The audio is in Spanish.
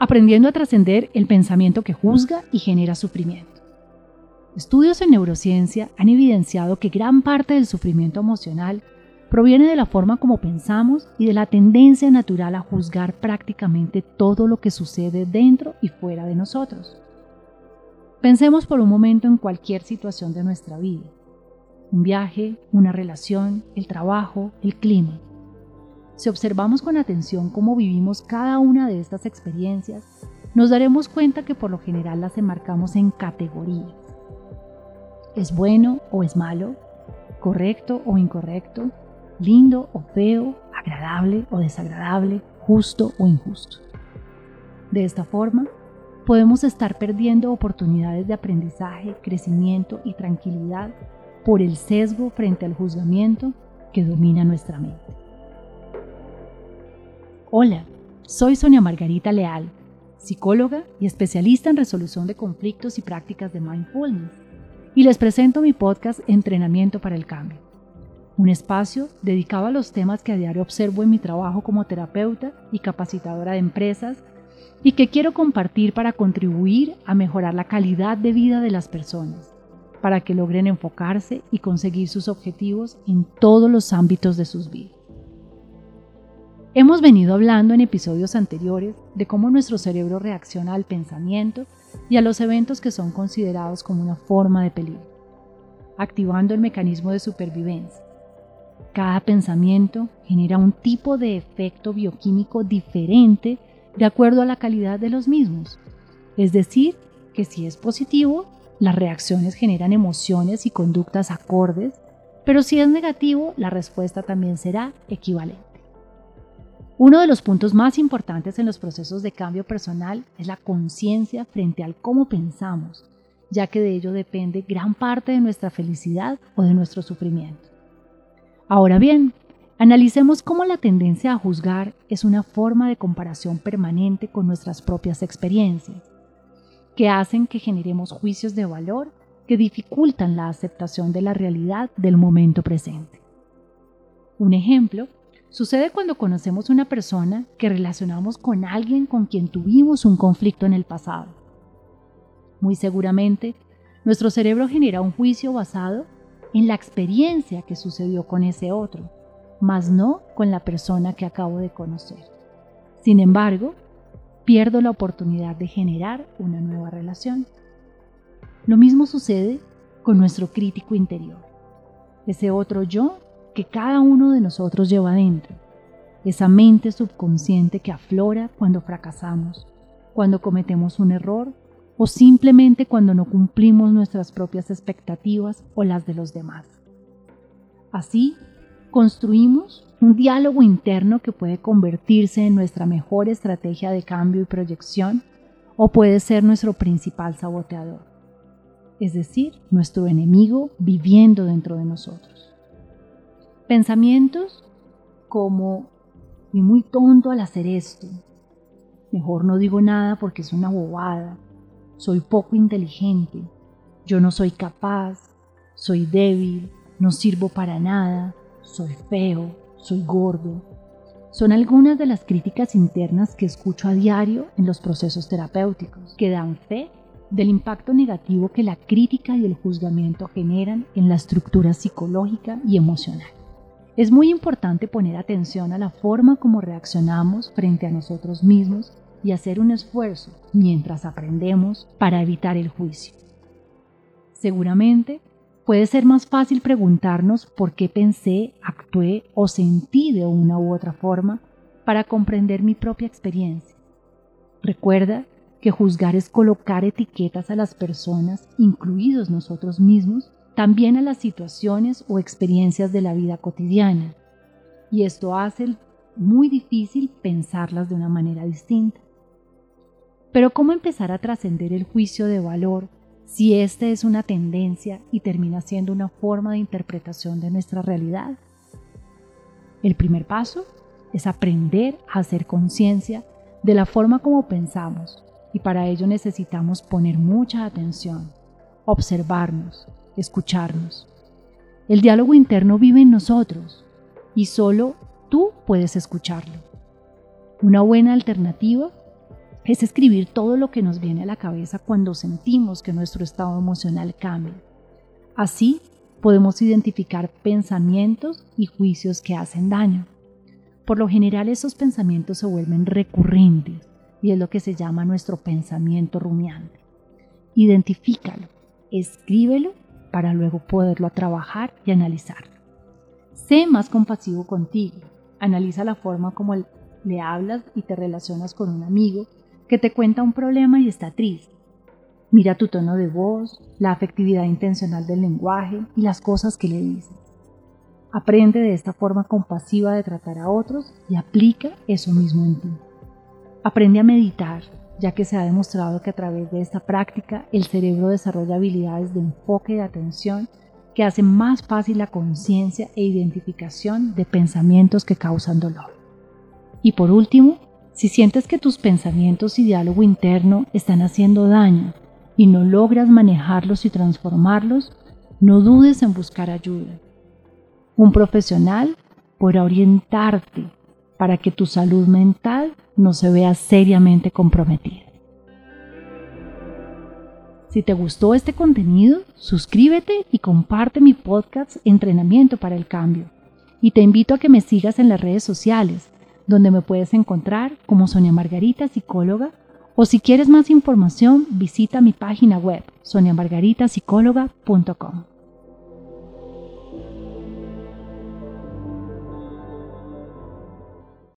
Aprendiendo a trascender el pensamiento que juzga y genera sufrimiento. Estudios en neurociencia han evidenciado que gran parte del sufrimiento emocional proviene de la forma como pensamos y de la tendencia natural a juzgar prácticamente todo lo que sucede dentro y fuera de nosotros. Pensemos por un momento en cualquier situación de nuestra vida. Un viaje, una relación, el trabajo, el clima. Si observamos con atención cómo vivimos cada una de estas experiencias, nos daremos cuenta que por lo general las enmarcamos en categorías. ¿Es bueno o es malo? ¿Correcto o incorrecto? lindo o feo, agradable o desagradable, justo o injusto. De esta forma, podemos estar perdiendo oportunidades de aprendizaje, crecimiento y tranquilidad por el sesgo frente al juzgamiento que domina nuestra mente. Hola, soy Sonia Margarita Leal, psicóloga y especialista en resolución de conflictos y prácticas de mindfulness, y les presento mi podcast Entrenamiento para el Cambio un espacio dedicado a los temas que a diario observo en mi trabajo como terapeuta y capacitadora de empresas y que quiero compartir para contribuir a mejorar la calidad de vida de las personas, para que logren enfocarse y conseguir sus objetivos en todos los ámbitos de sus vidas. Hemos venido hablando en episodios anteriores de cómo nuestro cerebro reacciona al pensamiento y a los eventos que son considerados como una forma de peligro, activando el mecanismo de supervivencia cada pensamiento genera un tipo de efecto bioquímico diferente de acuerdo a la calidad de los mismos. Es decir, que si es positivo, las reacciones generan emociones y conductas acordes, pero si es negativo, la respuesta también será equivalente. Uno de los puntos más importantes en los procesos de cambio personal es la conciencia frente al cómo pensamos, ya que de ello depende gran parte de nuestra felicidad o de nuestro sufrimiento. Ahora bien, analicemos cómo la tendencia a juzgar es una forma de comparación permanente con nuestras propias experiencias, que hacen que generemos juicios de valor que dificultan la aceptación de la realidad del momento presente. Un ejemplo sucede cuando conocemos una persona que relacionamos con alguien con quien tuvimos un conflicto en el pasado. Muy seguramente, nuestro cerebro genera un juicio basado en la experiencia que sucedió con ese otro, mas no con la persona que acabo de conocer. Sin embargo, pierdo la oportunidad de generar una nueva relación. Lo mismo sucede con nuestro crítico interior, ese otro yo que cada uno de nosotros lleva dentro, esa mente subconsciente que aflora cuando fracasamos, cuando cometemos un error o simplemente cuando no cumplimos nuestras propias expectativas o las de los demás. Así, construimos un diálogo interno que puede convertirse en nuestra mejor estrategia de cambio y proyección o puede ser nuestro principal saboteador, es decir, nuestro enemigo viviendo dentro de nosotros. Pensamientos como, y muy tonto al hacer esto, mejor no digo nada porque es una bobada, soy poco inteligente, yo no soy capaz, soy débil, no sirvo para nada, soy feo, soy gordo. Son algunas de las críticas internas que escucho a diario en los procesos terapéuticos, que dan fe del impacto negativo que la crítica y el juzgamiento generan en la estructura psicológica y emocional. Es muy importante poner atención a la forma como reaccionamos frente a nosotros mismos y hacer un esfuerzo mientras aprendemos para evitar el juicio. Seguramente puede ser más fácil preguntarnos por qué pensé, actué o sentí de una u otra forma para comprender mi propia experiencia. Recuerda que juzgar es colocar etiquetas a las personas, incluidos nosotros mismos, también a las situaciones o experiencias de la vida cotidiana. Y esto hace muy difícil pensarlas de una manera distinta. Pero ¿cómo empezar a trascender el juicio de valor si esta es una tendencia y termina siendo una forma de interpretación de nuestra realidad? El primer paso es aprender a hacer conciencia de la forma como pensamos y para ello necesitamos poner mucha atención, observarnos, escucharnos. El diálogo interno vive en nosotros y solo tú puedes escucharlo. Una buena alternativa es escribir todo lo que nos viene a la cabeza cuando sentimos que nuestro estado emocional cambia. Así podemos identificar pensamientos y juicios que hacen daño. Por lo general esos pensamientos se vuelven recurrentes y es lo que se llama nuestro pensamiento rumiante. Identifícalo, escríbelo para luego poderlo trabajar y analizarlo. Sé más compasivo contigo. Analiza la forma como le hablas y te relacionas con un amigo que te cuenta un problema y está triste. Mira tu tono de voz, la afectividad intencional del lenguaje y las cosas que le dices. Aprende de esta forma compasiva de tratar a otros y aplica eso mismo en ti. Aprende a meditar, ya que se ha demostrado que a través de esta práctica el cerebro desarrolla habilidades de enfoque de atención que hacen más fácil la conciencia e identificación de pensamientos que causan dolor. Y por último, si sientes que tus pensamientos y diálogo interno están haciendo daño y no logras manejarlos y transformarlos, no dudes en buscar ayuda. Un profesional podrá orientarte para que tu salud mental no se vea seriamente comprometida. Si te gustó este contenido, suscríbete y comparte mi podcast Entrenamiento para el Cambio. Y te invito a que me sigas en las redes sociales, donde me puedes encontrar como Sonia Margarita, psicóloga, o si quieres más información, visita mi página web, soniamargaritasicóloga.com.